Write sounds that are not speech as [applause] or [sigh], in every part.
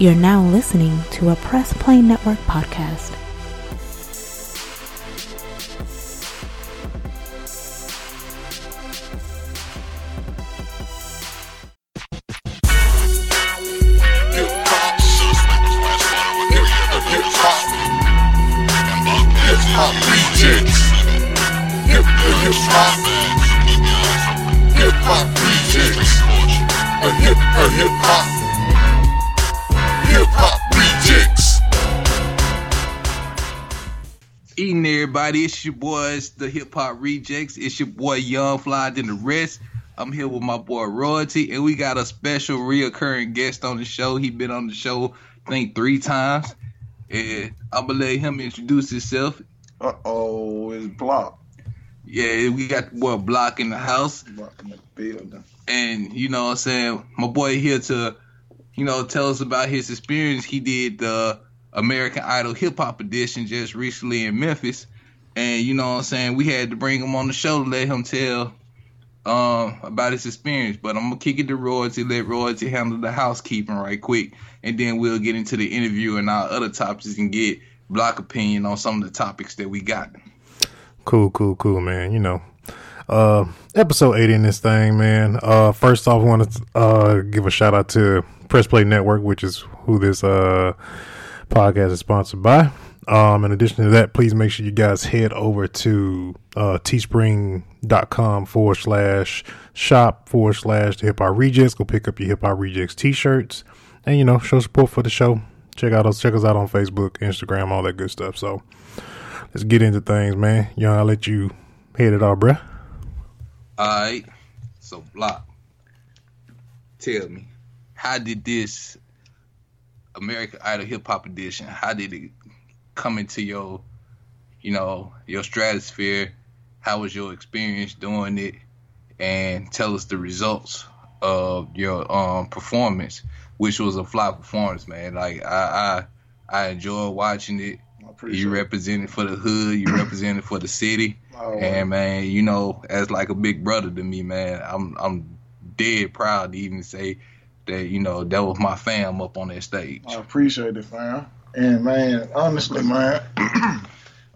You're now listening to a Press Play Network podcast. Everybody, it's your boys, the Hip Hop Rejectz. It's your boy Young Fly than the rest. I'm here with my boy Royalty, and we got a special reoccurring guest on the show. He been on the show, I think, three times. And I'm gonna let him introduce himself. Uh oh, it's Blocc. Yeah, we got the boy Blocc in the house. Blocc in the building. And you know what I'm saying? My boy here to, you know, tell us about his experience. He did the American Idol hip hop edition just recently in Memphis. And you know what I'm saying? We had to bring him on the show to let him tell um about his experience. But I'm gonna kick it to Royalty, let Royalty handle the housekeeping right quick, and then we'll get into the interview and our other topics and get Blocc opinion on some of the topics that we got. Cool, cool, cool, man. You know, uh, episode 80 in this thing, man. Uh, first off, I want to uh, give a shout out to Press Play Network, which is who this uh, podcast is sponsored by. Um, in addition to that, please make sure you guys head over to uh, teespring.com forward slash shop forward slash the hip hop rejects. Go pick up your hip hop rejects t shirts and, you know, show support for the show. Check out us, check us out on Facebook, Instagram, all that good stuff. So let's get into things, man. Young, I'll let you head it off, bruh. Alright. So Blocc. Tell me, how did this American Idol hip hop edition, how did it come into your you know, your stratosphere? How was your experience doing it? And tell us the results of your um performance, which was a fly performance, man. Like I I, I enjoyed watching it. You it. represented for the hood, you [coughs] represented for the city. Oh, And man, you know, as like a big brother to me, man, I'm I'm dead proud to even say that, you know, that was my fam up on that stage. I appreciate it, fam. And man, honestly, man, [clears throat]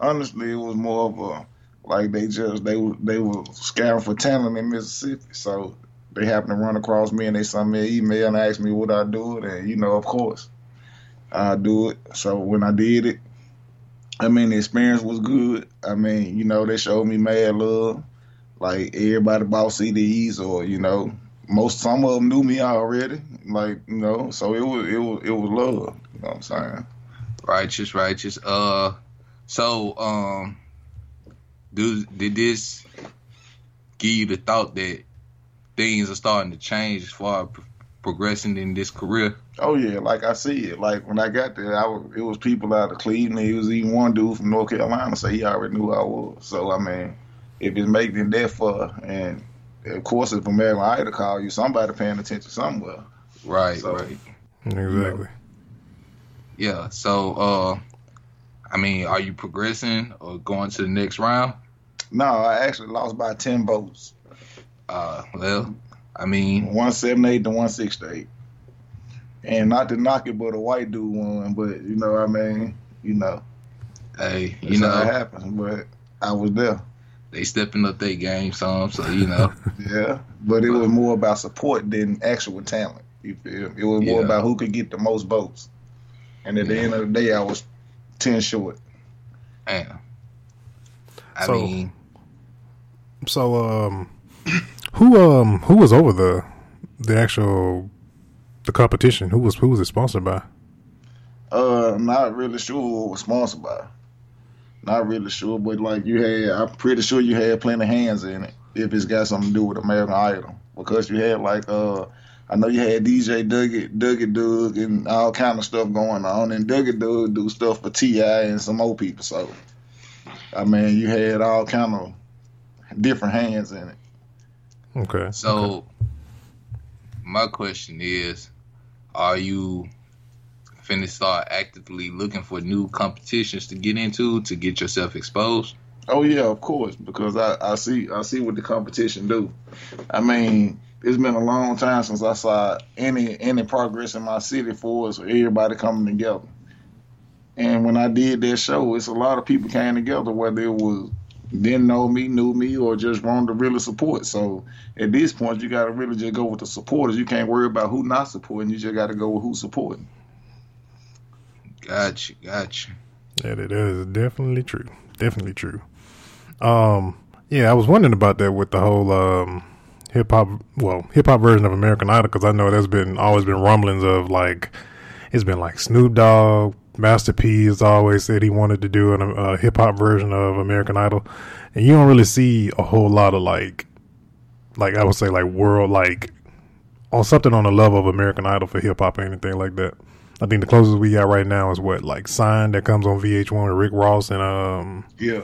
honestly, it was more of a like they just they were they were scouting for talent in Mississippi, so they happened to run across me and they sent me an email and asked me would I do it, and you know, of course, I do it. So when I did it, I mean, the experience was good. I mean, you know, they showed me mad love, like everybody bought CDs or you know, most some of them knew me already, like you know, so it was it was it was love. You know what I'm saying? Righteous, righteous. Uh so um do did this give you the thought that things are starting to change as far as pro- progressing in this career? Oh yeah, like I see it. Like when I got there, I was, it was people out of Cleveland. It was even one dude from North Carolina, so he already knew I was. So I mean, if it's making that far, and of course if American Idol call you, somebody paying attention somewhere. Right, So- right. Exactly. Yeah. So uh I mean, are you progressing or going to the next round? No, I actually lost by ten votes, Uh, well, I mean, one seventy eight to one sixty eight. And not to knock it, but a white dude won. But you know, I mean, you know, hey, that's you how it know, happens. But I was there. They stepping up their game some, so you know, [laughs] Yeah, but it was more about support than actual talent. You feel? It was more Yeah. about who could get the most votes. And at the end of the day, I was ten short. damn. I So- mean, So, um, who um who was over the the actual the competition? Who was who was it sponsored by? Uh, not really sure who it was sponsored by. Not really sure, but like you had, I'm pretty sure you had plenty of hands in it. If it's got something to do with American Idol, because you had like uh. I know you had DJ Dougie, Dougie Doug, and all kind of stuff going on, and Dougie Doug do stuff for T.I. and some old people. So, I mean, you had all kind of different hands in it. Okay. so my question is, are you finna start actively looking for new competitions to get into to get yourself exposed? Oh yeah, of course, because I, I see I see what the competition do. I mean, it's been a long time since I saw any any progress in my city for us everybody coming together. And when I did that show, it's a lot of people came together, whether it was didn't know me, knew me, or just wanted to really support. So at this point, you got to really just go with the supporters. You can't worry about who not supporting. You just got to go with who's supporting. Gotcha, gotcha. Yeah, that is definitely true. Definitely true. Um, yeah, I was wondering about that with the whole um hip hop, well, hip hop version of American Idol, because I know there's been always been rumblings of like it's been like Snoop Dogg, Master P has always said he wanted to do a uh, hip hop version of American Idol, and you don't really see a whole lot of like, like I would say like world like on something on the level of American Idol for hip hop or anything like that. I think the closest we got right now is what like Sign that comes on VH1 with Rick Ross and um Yeah.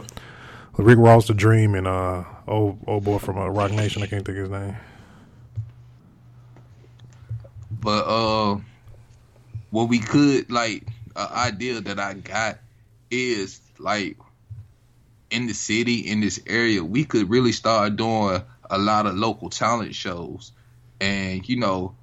Rick Ross, The Dream, and uh old old boy from uh, Roc Nation. I can't think of his name. But uh, what we could like an idea that I got is like in the city in this area, we could really start doing a lot of local talent shows, and you know,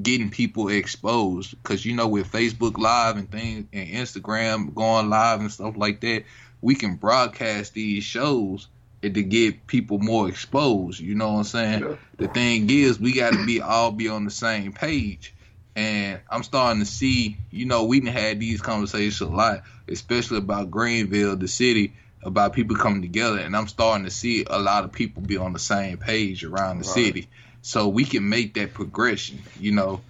getting people exposed because you know with Facebook Live and things and Instagram going live and stuff like that, we can broadcast these shows and to get people more exposed. You know what I'm saying? Yeah. The thing is, we got to be all be on the same page. And I'm starting to see, you know, we done had these conversations a lot, especially about Greenville, the city, about people coming together. And I'm starting to see a lot of people be on the same page around the Right. city. So we can make that progression, you know.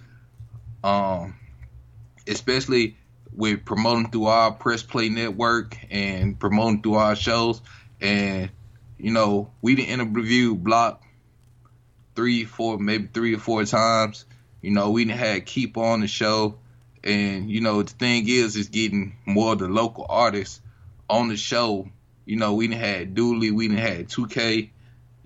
Um, especially with promoting through our press play network and promoting through our shows. And, you know, we didn't interview Blocc three, four, maybe three or four times. You know, we didn't had Keep on the show. And, you know, the thing is, is getting more of the local artists on the show. You know, we didn't had Dooley, we didn't had 2K.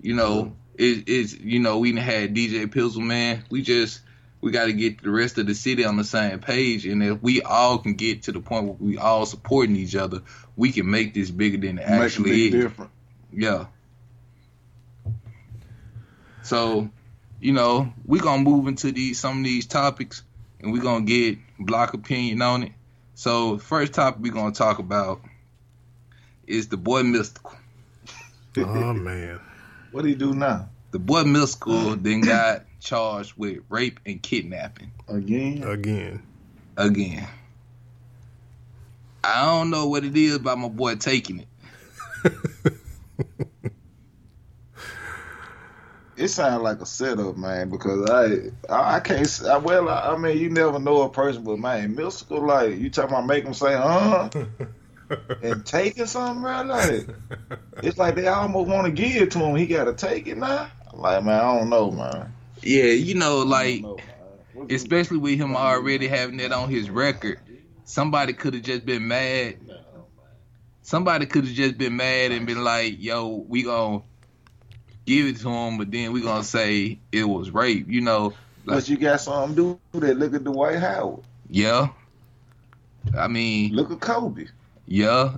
You know, it, it's, you know, we didn't had DJ Pizzle, man. We just, we got to get the rest of the city on the same page. And if we all can get to the point where we all supporting each other, we can make this bigger than it Make actually is. difference. Yeah. So, you know, we gonna move into these some of these topics, and we gonna get Blocc opinion on it. So, first topic we gonna talk about is the boy Mystikal. Oh man, What do he do now? The boy Mystikal [clears throat] then got charged with rape and kidnapping Again? again. again. I don't know what it is about my boy taking it. It sounds like a setup, man. Because I, I, I can't. s- I, well, I, I mean, you never know a person, but man, Mystikal, like you talking about, make them say, "Uh," [laughs] and taking something, right? Like it's like they almost want to give it to him. He got to take it now. I'm like, man, I don't know, man. Yeah, you know, like know, man. What you- especially with him already having that on his record. Somebody could have just been mad. Somebody could have just been mad and been like, "Yo, we gonna give it to him," but then we gonna say it was rape. You know, But you got some to do that. Look at Dwight Howard. yeah. I mean, Look at Kobe. yeah.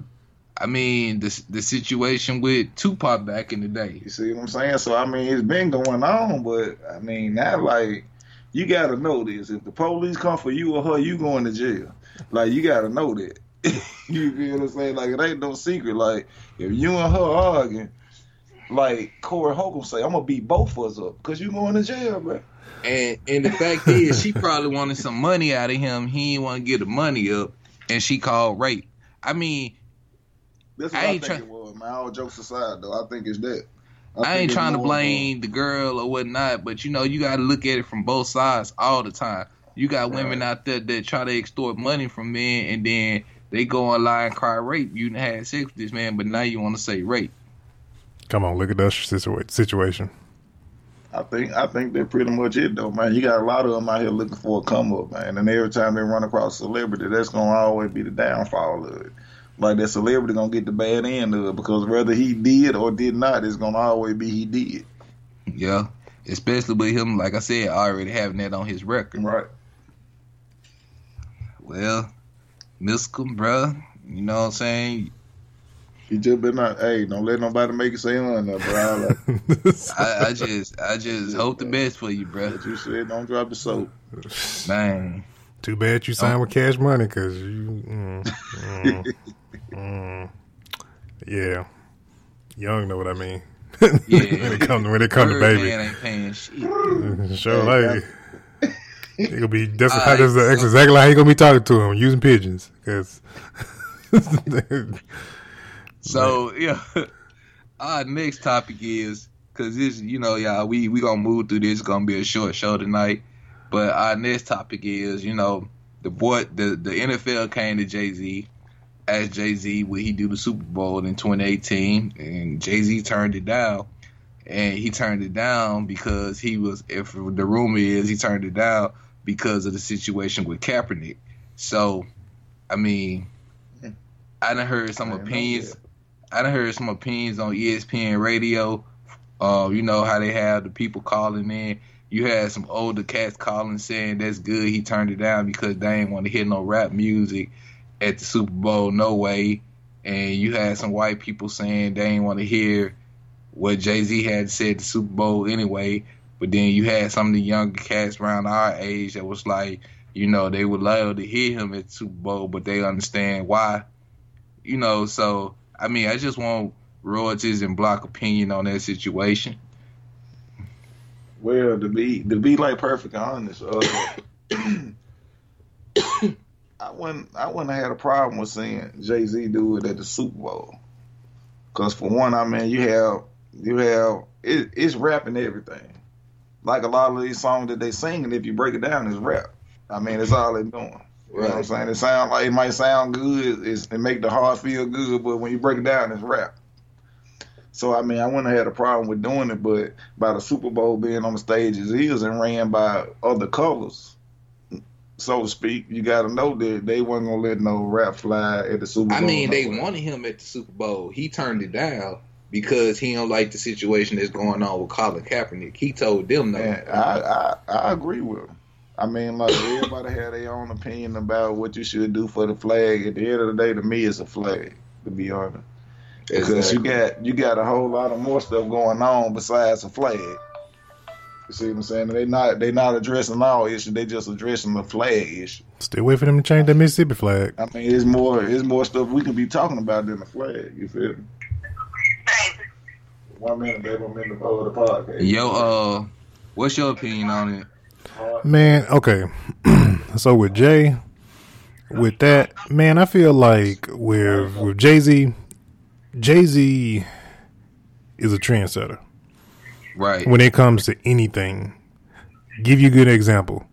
I mean, the the situation with Tupac back in the day. You see what I'm saying? So I mean, it's been going on, but I mean, now like you got to know this. If the police come for you or her, you going to jail. Like you got to know that. [laughs] you feel what I'm saying? Like it ain't no secret. Like if you and her arguing, like Corey Holcomb say, I'm gonna beat both of us up because you going to jail, bro. And and the fact is, she probably wanted some money out of him. He didn't want to get the money up, and she called rape. I mean, That's what I I, ain't think try- it was. Man, all jokes aside, though, I think it's that. I, think ain't trying to more- blame the girl or whatnot, but you know, you got to look at it from both sides all the time. You got women out there that try to extort money from men, and then they go online and cry rape. You done had sex with this man, but now you want to say rape. Come on, look at that situa- situation. I think I think they're pretty much it though, man. You got a lot of them out here looking for a come up, man. And every time they run across a celebrity, that's gonna always be the downfall of it. Like that celebrity gonna get the bad end of it because whether he did or did not, it's gonna always be he did. Yeah, especially with him, like I said, already having that on his record. Right. Well, Mystikal, bruh, you know what I'm saying? You just been not. Hey, don't let nobody make you say on there, bro. Like, [laughs] I, I just, I just hope the best for you, bro. what you said, don't drop the soap. Man, Too bad you signed with Cash Money because you. Mm, mm, [laughs] mm. yeah, young know what I mean. Yeah. [laughs] when it come when it come to baby, Birdman ain't paying shit. [laughs] sure, like it gonna be that's, All how, right, that's, so- that's exactly how you gonna be talking to him using pigeons because. [laughs] So yeah, our next topic is because this, you know, y'all, we we gonna move through this. It's gonna be a short show tonight, but our next topic is, you know, the boy, the the NFL came to Jay Z, asked Jay Z would he do the Super Bowl in 2018, and Jay Z turned it down, and he turned it down because he was, if the rumor is, he turned it down because of the situation with Kaepernick. So, I mean, I done heard some I opinions. I done heard some opinions on ESPN radio. Uh, you know how they have the people calling in. You had some older cats calling saying that's good. He turned it down because they ain't want to hear no rap music at the Super Bowl. No way. And you had some white people saying they ain't want to hear what Jay Z had said at the Super Bowl anyway. But then you had some of the younger cats around our age that was like, you know, they would love to hear him at the Super Bowl, but they understand why. You know, so I mean, I just want royalties and Blocc opinion on that situation. Well, to be to be like perfect honest, uh, [coughs] [coughs] [coughs] I wouldn't I wouldn't have had a problem with seeing Jay Z do it at the Super Bowl. Cause for one, I mean, you have you have it, it's rap and everything. Like a lot of these songs that they sing, and if you break it down, it's rap. I mean, it's all they're doing. You know what I'm saying? It sound like it might sound good, it's, it make the heart feel good, but when you break it down, it's rap. So I mean, I wouldn't have had a problem with doing it, but by the Super Bowl being on the stage as is and ran by other colors, so to speak, you got to know that they wasn't gonna let no rap fly at the Super Bowl. I mean, they no wanted him at the Super Bowl. He turned it down because he don't like the situation that's going on with Colin Kaepernick. He told them no. And I, I I agree with him. I mean, like everybody had their own opinion about what you should do for the flag. At the end of the day, to me, it's a flag. To be honest, because you got you got a whole lot of more stuff going on besides a flag. You see what I'm saying? They not they not addressing all issues. They just addressing the flag issue. Still wait for them to change that Mississippi flag. I mean, it's more it's more stuff we can be talking about than the flag. You feel me? One minute, baby. I'm in the of the podcast. Yo, uh, what's your opinion on it? Man, okay. [clears throat] so with Jay, with that, man, I feel like with with Jay Z, Jay Z is a trendsetter Right. when it comes to anything. Give you a good example.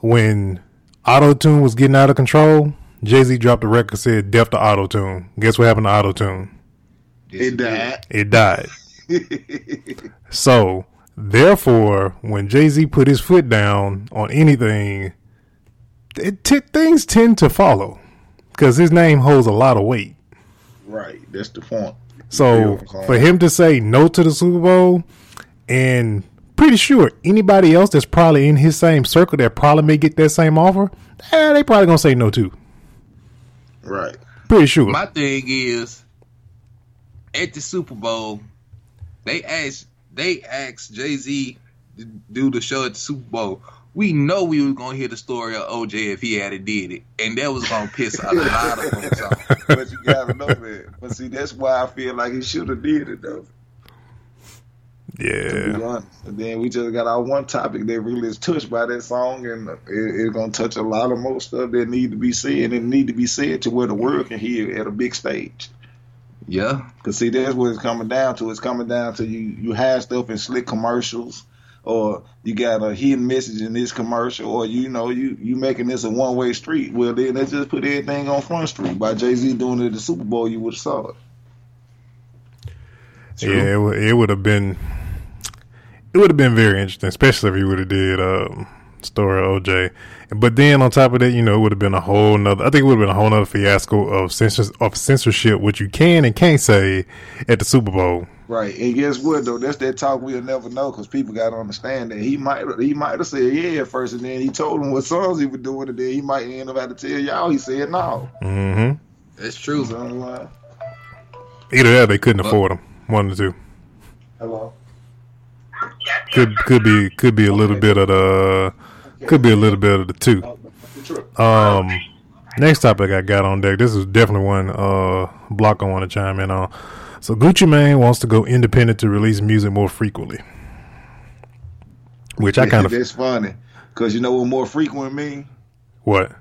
When Auto Tune was getting out of control, Jay Z dropped a record said "Death to Auto Tune." Guess what happened to Auto Tune? It died. It died. [laughs] So, therefore, when Jay Z put his foot down on anything, it t- things tend to follow because his name holds a lot of weight. right. That's the point. So, for him to say no to the Super Bowl, and pretty sure anybody else that's probably in his same circle that probably may get that same offer, eh, they probably gonna say no too. Right. Pretty sure. My thing is, at the Super Bowl, they asked they asked Jay Z to do the show at the Super Bowl. We know we were gonna hear the story of OJ if he had it did it, and that was gonna piss a lot of folks off. [laughs] but you gotta know that. But see, that's why I feel like he should have did it though. To be yeah. honest. And then we just got our one topic that really is touched by that song, and it, it's gonna touch a lot of more stuff that need to be said and need to be said to where the world can hear at a big stage. Yeah, Cause see, that's what it's coming down to. It's coming down to you. You have stuff in slick commercials, or you got a hidden message in this commercial, or you know you you making this a one way street. Well, then they just put everything on Front Street. By Jay Z doing it at the Super Bowl, you would have saw it. Yeah, it, would- it would have been it would have been very interesting, especially if he would have did um story of OJ. But then on top of that, you know, it would have been a whole nother I think it would have been a whole nother fiasco of censors of censorship, what you can and can't say at the Super Bowl. Right, and guess what though? That's that talk we'll never know because people got to understand that he might he might have said yeah at first, and then he told them what songs he was doing, and then he might end up having to tell y'all he said no. Mm-hmm. that's true. So, Either that, or they couldn't But- afford them. One or two. Hello. Could could be could be a little bit of the could be a little bit of the two. Um, next topic I got on deck. This is definitely one uh Blocc I want to chime in on. So Gucci Mane wants to go independent to release music more frequently, which I kind of That's funny. Because you know what more frequent mean? what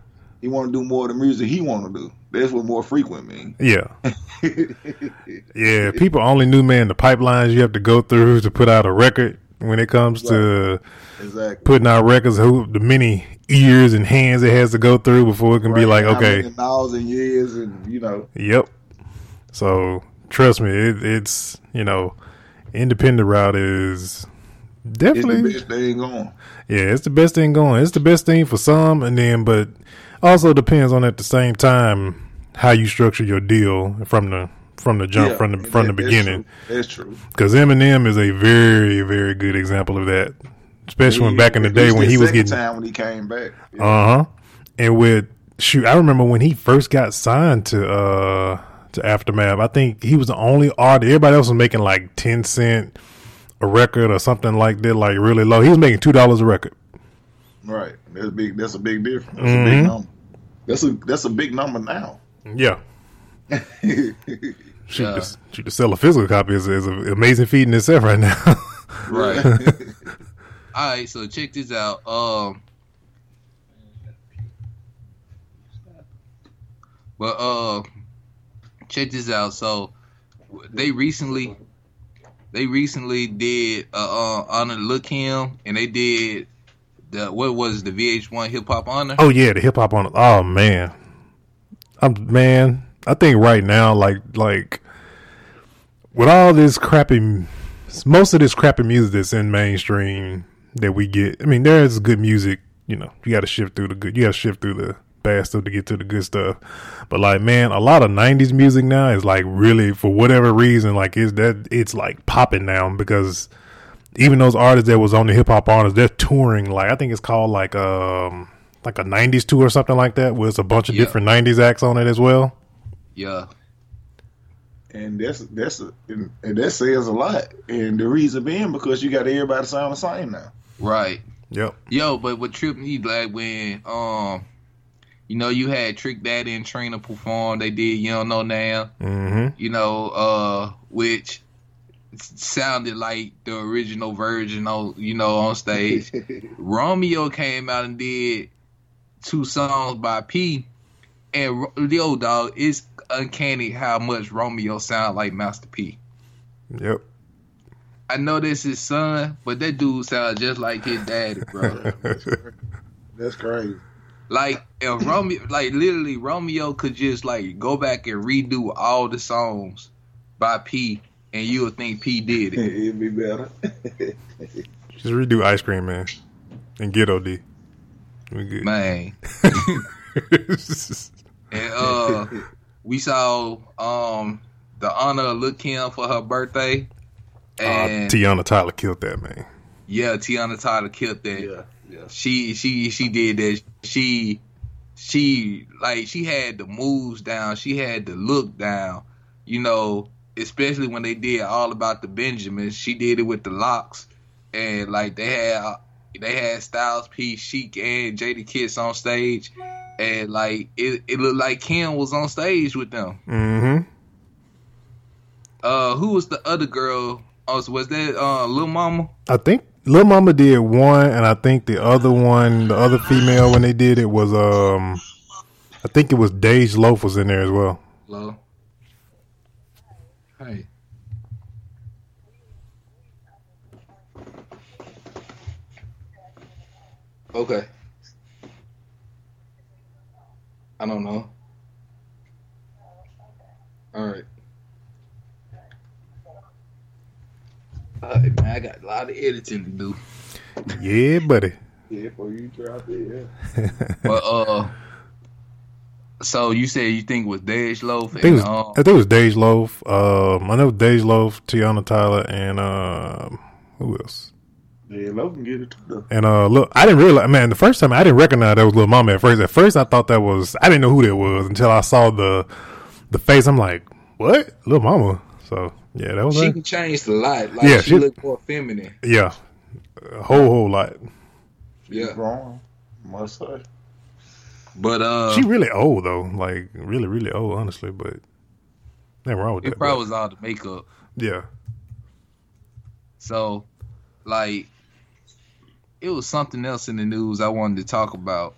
He want to do more of the music he want to do. That's what more frequent mean. yeah [laughs] yeah. People only knew man the pipelines you have to go through to put out a record when it comes to exactly. putting out records. Who the many ears and hands it has to go through before it can be like okay many thousand years and you know Yep. So trust me, it, it's you know, independent route is it's the definitely best thing going. yeah, it's the best thing going. It's the best thing for some, and then but also depends on at the same time how you structure your deal from the from the jump Yeah, from the from the beginning. That's true. Because Eminem is a very very good example of that, especially when back in the day when he was getting time when he came back. Yeah. Uh huh. And with shoot, I remember when he first got signed to uh to Aftermath. I think he was the only artist. Everybody else was making like ten cent a record or something like that, like really low. He was making two dollars a record. Right. That's big. That's a big difference. That's a Mhm. big number. That's a that's a big number now. Yeah. Shoot, Yeah. to, shoot, to sell a physical copy is, is an amazing feat in itself right now. [laughs] Right. [laughs] All right, so check this out. Um, but uh, check this out. So they recently, they recently did uh, uh honor look him, and they did the what was the VH1 hip hop honor. oh yeah, the hip hop on it. Oh man, I'm man. I think right now, like like with all this crappy, most of this crappy music that's in mainstream that we get. I mean, there is good music. You know, you got to shift through the good. You got to shift through the bad stuff to get to the good stuff. But like, man, a lot of '90s music now is like really, for whatever reason, like it's that it's like popping now because even those artists that was on the hip hop artists, they're touring. Like I think it's called like um like a '90s tour or something like that, with a bunch of Yeah. different '90s acts on it as well. Yeah, and that's that's and, and that says a lot. And the reason being because you got everybody sound the same now. right. Yep. Yo, but what tripped me like when um, you know, you had Trick Daddy and Trina perform. They did You Don't Know Now. Mm-hmm. you know, uh, which s- sounded like the original version on, you know, on stage. [laughs] Romeo came out and did two songs by P, and Ro- yo, dog, it's uncanny how much Romeo sound like Master P. Yep. I know this his son, but that dude sounds just like his daddy, bro. [laughs] That's crazy. like if Romeo, like literally, Romeo could just like go back and redo all the songs by P, and you would think P did it. [laughs] It'd be better. [laughs] Just redo Ice Cream Man and get OD. We good. Man. [laughs] And uh we saw um the honor of Lil Kim for her birthday. uh, And Teyana Taylor killed that man. yeah, Teyana Taylor killed that. yeah, yeah. She she she did that. She she like she had the moves down. She had the look down. You know, especially when they did all about the Benjamins. She did it with the locks, and like they had they had Styles P, Sheek, and Jadakiss on stage, and like it it looked like Kim was on stage with them. Mm-hmm. Uh, who was the other girl? Oh, so was that uh Lil Mama? I think Lil Mama did one, and I think the other one, the other female, when they did it was um, I think it was Dej Loaf was in there as well. Hey. Okay. I don't know. All right. All right, man. I got a lot of editing to do. Yeah, buddy. Yeah, for you drop it. Yeah. [laughs] But uh, so you said you think it was Dej Loaf I think, it and was, um, I think it was Dej Loaf. Um, I know Dej Loaf, Teyana Taylor, and um, who else? Yeah, Lo can get it too. And uh, look, I didn't realize, man, the first time I didn't recognize that was Little Mama at first. At first, I thought that was, I didn't know who that was until I saw the the face. I'm like, what? Little Mama. So yeah, that was She her. can change a lot. Like Yeah, she, she- look more feminine. yeah, a whole whole lot. Yeah. Growing, must say. But uh She really old though, like really really old, honestly. But nothing wrong with it that. probably but- was all the makeup. yeah, So like it was something else in the news I wanted to talk about.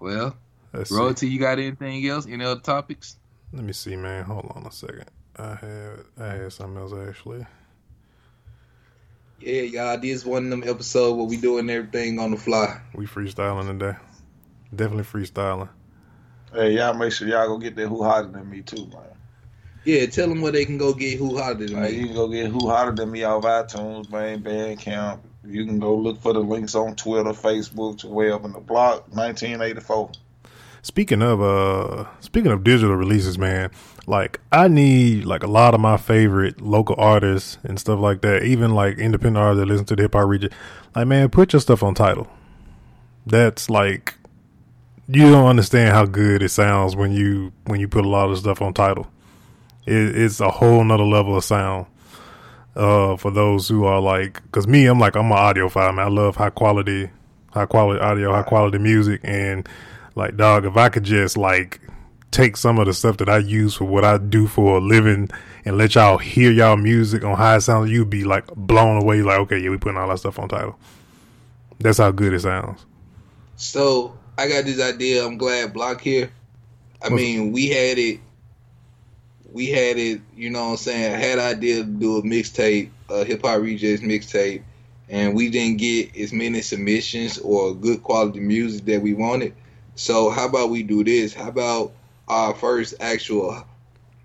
Well, Let's see. Royalty, you got anything else? Any other topics? Let me see, man. Hold on a second. I had I had something else actually. Yeah, y'all. This one of them episodes where we doing everything on the fly. We freestyling today. Definitely freestyling. Hey, y'all make sure y'all go get that who hotter than me too, man. Yeah, tell them where they can go get who hotter than Like, you can go get who hotter than me off iTunes, man, Bandcamp. You can go look for the links on Twitter, Facebook, to web in the block, 1984. Speaking of uh speaking of digital releases, man, like I need like a lot of my favorite local artists and stuff like that, even like independent artists that listen to the hip hop region. Like man, put your stuff on Tidal. That's like you don't understand how good it sounds when you when you put a lot of stuff on Tidal. It, it's a whole nother level of sound. Uh, for those who are like, cause me, I'm like, I'm an audiophile, man. I love high quality, high quality audio, high quality music, and like, dog, if I could just like take some of the stuff that I use for what I do for a living and let y'all hear y'all music on how it sounds, you'd be like blown away. Like, okay, yeah, we putting all that stuff on Tidal. That's how good it sounds. So I got this idea. I'm glad Blocc here. I What's- mean, we had it. We had it. You know what I'm saying? I had an idea to do a mixtape, a hip hop rejects mixtape, and we didn't get as many submissions or good quality music that we wanted. So how about we do this? How about our first actual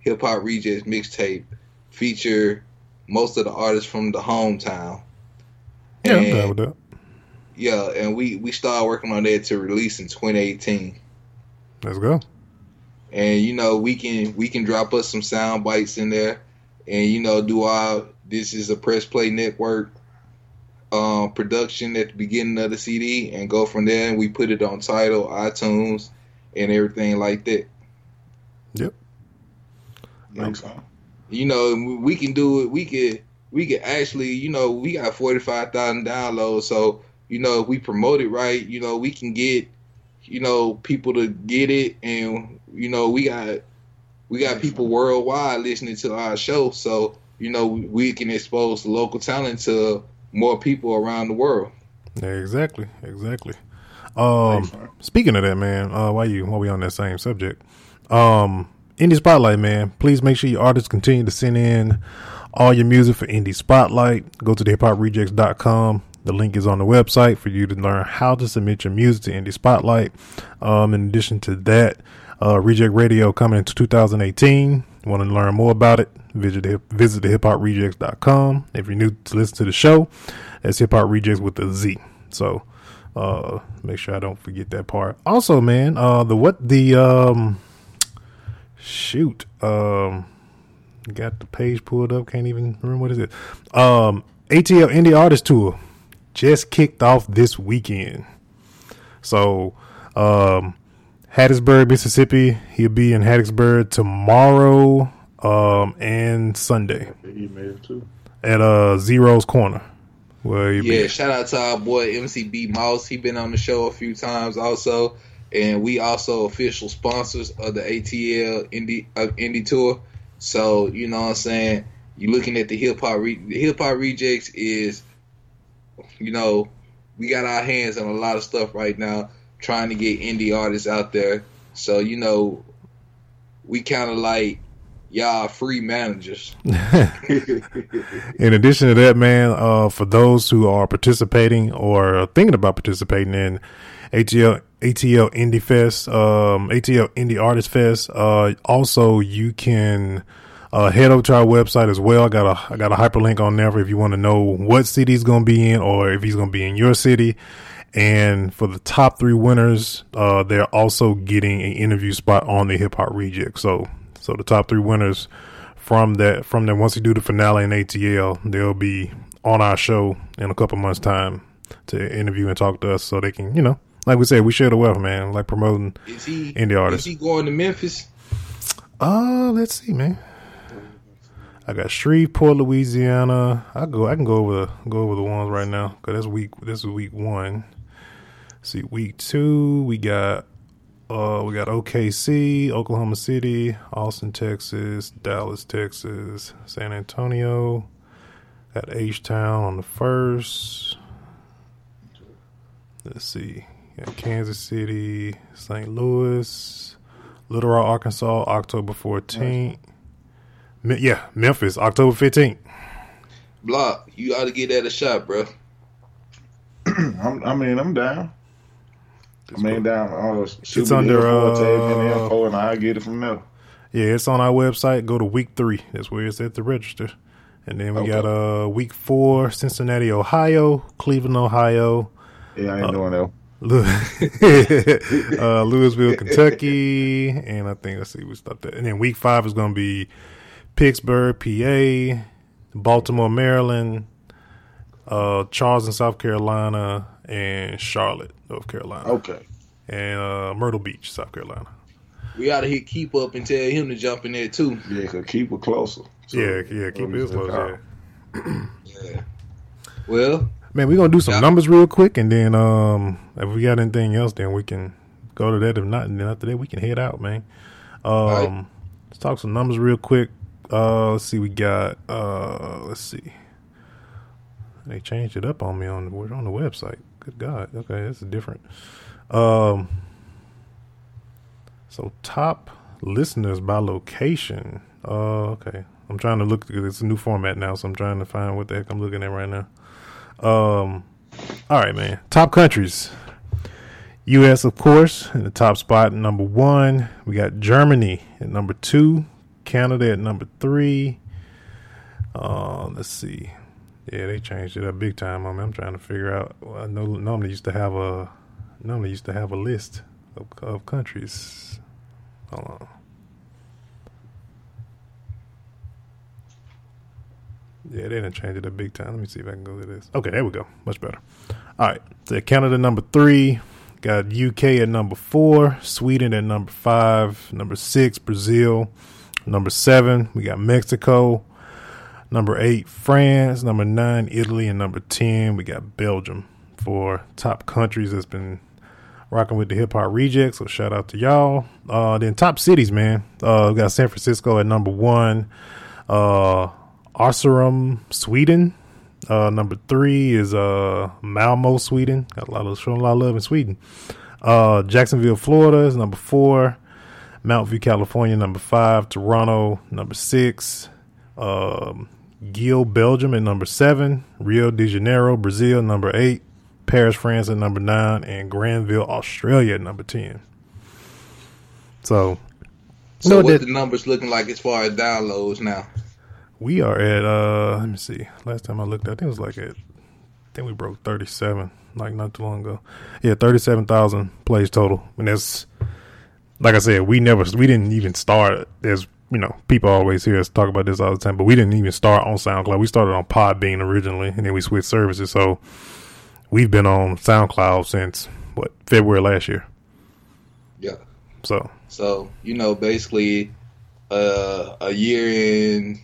hip hop rejects mixtape feature most of the artists from the hometown? Yeah, I'm And- with that. yeah, and we we started working on that to release in 2018. Let's go. And you know, we can we can drop us some sound bites in there, and you know, do our this is a press play network um, production at the beginning of the CD, and go from there. And we put it on Tidal, iTunes, and everything like that. Yep. Makes sense. You know, we can do it. We could we could actually, you know, we got forty five thousand downloads. So you know, if we promote it right, you know, we can get, you know, people to get it, and you know, we got we got people worldwide listening to our show. So you know, we can expose local talent to more people around the world. Yeah, exactly, exactly. Um, speaking of that, man, uh, why you while we on that same subject, um, Indie Spotlight, man, please make sure your artists continue to send in all your music for Indie Spotlight. Go to the hiphoprejects.com. The link is on the website for you to learn how to submit your music to Indie Spotlight. Um, in addition to that, uh, Reject Radio coming into 2018. Want to learn more about it? Visit the, visit the hiphoprejects.com. If you're new to listen to the show, that's Hip Hop Rejectz with a Z. So, uh, make sure I don't forget that part. Also, man, uh, the what the um, shoot, um, got the page pulled up. Can't even remember what is it. Um, ATL Indie Artist Tour just kicked off this weekend. So, um, Hattiesburg, Mississippi. He'll be in Hattiesburg tomorrow, um, and Sunday He made it too. at uh Zero's Corner. Where he'll Yeah, be. shout out to our boy MCB Mouse. He been on the show a few times also, and we also official sponsors of the ATL Indie uh, Indie Tour. So you know what I'm saying. You're looking at the hip hop re- hip hop rejects is, you know, we got our hands on a lot of stuff right now, trying to get indie artists out there. So you know, we kind of like y'all free managers. [laughs] [laughs] In addition to that, man, uh, for those who are participating or thinking about participating in ATL ATL Indie Fest, um, ATL Indie Artist Fest, uh, also you can uh, head over to our website as well. I got a I got a hyperlink on there for if you want to know what city he's going to be in or if he's going to be in your city. And for the top three winners, uh, they're also getting an interview spot on the Hip Hop Reject. So, so the top three winners from that, from that, once we do the finale in ATL, they'll be on our show in a couple months' time to interview and talk to us, so they can, you know, like we said, we share the wealth, man. Like promoting Is he indie artists. Is he going to Memphis? Uh, let's see, man. I got Shreveport, Louisiana. I go. I can go over the go over the ones right now because that's week. This is week one. See, week two we got. Uh, we got OKC, Oklahoma City, Austin, Texas, Dallas, Texas, San Antonio. Got H Town on the first. Let's see. Got Kansas City, St. Louis, Little Rock, Arkansas, October 14th. Me- yeah, Memphis, October 15th. Blocc, you ought to get that a shot, bro. [clears throat] I'm, I mean, I'm down. I mean, down. Uh, shoot It's me the under, info, tag me the uh, info, and I get it from there. Yeah, it's on our website. Go to week three. That's where it's at the register. And then we Okay. got uh week four, Cincinnati, Ohio, Cleveland, Ohio, Yeah, I ain't doing that. Lou- [laughs] uh, Louisville, Kentucky, and I think let's see, we stopped that. And then week five is going to be Pittsburgh, PA, Baltimore, Maryland, uh, Charleston, South Carolina, and Charlotte, North Carolina, Okay. and uh, Myrtle Beach, South Carolina. We ought to hit keep up and tell him to jump in there too. Yeah, could keep it closer. So, yeah, yeah, keep um, it close. uh, Yeah. Yeah. Well, Man, we're gonna do some numbers real quick, and then um, if we got anything else, then we can go to that. If not, and then after that, we can head out, man. Um, right. let's talk some numbers real quick. Uh, let's see, we got. Uh, let's see, they changed it up on me on the on the website. Good God, okay, this is different. Um, so top listeners by location. Uh, okay, I'm trying to look. It's a new format now, so I'm trying to find what the heck I'm looking at right now. Um, all right, man. Top countries. U.S. of course in the top spot, number one. We got Germany at number two, Canada at number three. Uh, let's see. Yeah, they changed it up big time. I mean, I'm trying to figure out. I know normally used to have a normally used to have a list of, of countries. Hold on. Yeah, they didn't change it up big time. Let me see if I can go to this. Okay, there we go. Much better. All right. So Canada number three. Got UK at number four. Sweden at number five. Number six, Brazil. Number seven, we got Mexico. Number eight, France. Number nine, Italy. And number 10, we got Belgium for top countries that's been rocking with the hip hop rejects. So shout out to y'all. Uh, then top cities, man. Uh, we got San Francisco at number one. Uh, Arserum, Sweden. Uh, number three is uh Malmo, Sweden. Got a lot of showing a lot of love in Sweden. Uh, Jacksonville, Florida is number four. Mount View, California, number five. Toronto, number six. Um, Gil, Belgium, at number seven. Rio de Janeiro, Brazil, number eight. Paris, France, at number nine, and Granville, Australia, at number ten. So so No, what that- the numbers looking like as far as downloads now? We are at uh let me see. Last time I looked, I think it was like at I think we broke thirty seven, like not too long ago. Yeah, thirty seven thousand plays total. And that's like I said, we never we didn't even start as you know, people always hear us talk about this all the time, but we didn't even start on SoundCloud. We started on Podbean originally and then we switched services. So we've been on SoundCloud since what, February last year. Yeah. So So you know, basically, uh, a year in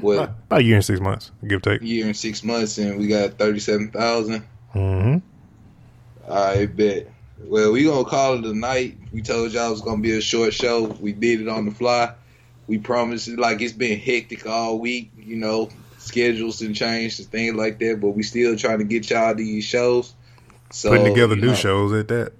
what about, about a year and six months, give or take. year and six months, and we got thirty-seven thousand. Mm-hmm. I bet. Well, we gonna call it a night. We told y'all it was gonna be a short show. We did it on the fly. We promised it like it's been hectic all week. You know, schedules and changed and things like that. But we still trying to get y'all these shows. So Putting together new know, shows at that.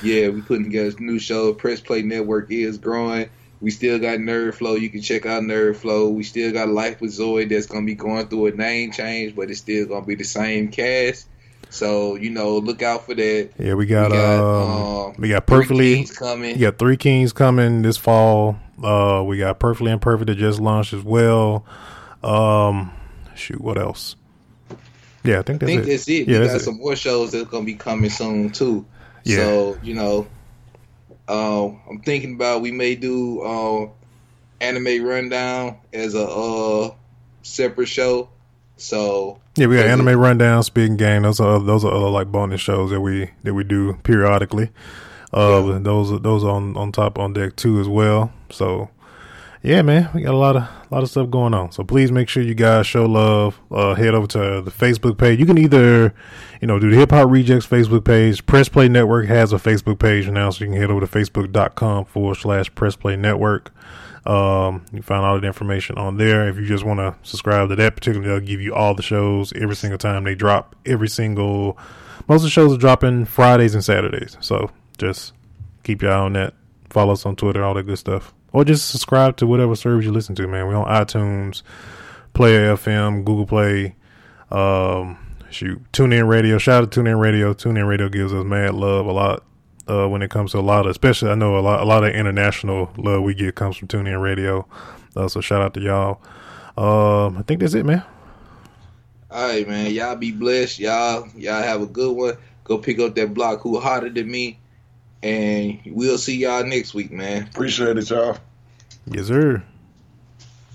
[laughs] Yeah, we putting together new show. Press Play Network is growing. We still got Nerd Flow. You can check out Nerd Flow. We still got Life with Zoid that's gonna be going through a name change, but it's still gonna be the same cast. So you know, look out for that. Yeah, we got, We got, um, um, we got Three perfectly Kings coming. we got three kings coming this fall. Uh, we got perfectly imperfect that just launched as well. Um, shoot, what else? Yeah, I think I that's think it. that's it. Yeah, we that's got it. some more shows that's gonna be coming soon too. Yeah. So you know, uh, I'm thinking about we may do uh, anime rundown as a uh, separate show, So Yeah, we got Is it- anime rundown, speaking game. Those are those are other like bonus shows that we that we do periodically. Uh, Yeah. those are those on on top on deck too as well. So yeah, man, we got a lot of a lot of stuff going on. So please make sure you guys show love. Uh, head over to the Facebook page. You can either you know do the Hip Hop Rejectz Facebook page. Press Play Network has a Facebook page now, so you can head over to facebook.com forward slash Press Play Network. Um, you find all the information on there. If you just want to subscribe to that particular, they'll give you all the shows every single time they drop. Every single, most of the shows are dropping Fridays and Saturdays. So just keep your eye on that. Follow us on Twitter, all that good stuff, or just subscribe to whatever service you listen to. Man, we're on iTunes, Player FM, Google Play. Um, shoot, TuneIn Radio. Shout out to TuneIn Radio. TuneIn Radio gives us mad love a lot uh, when it comes to a lot of, especially I know a lot, a lot of international love we get comes from TuneIn Radio. Uh, so shout out to y'all. Um, I think that's it, man. All right, man. Y'all be blessed. Y'all, y'all have a good one. Go pick up that Blocc who hotter than me, and we'll see y'all next week, man. Appreciate it, y'all. Yes, sir.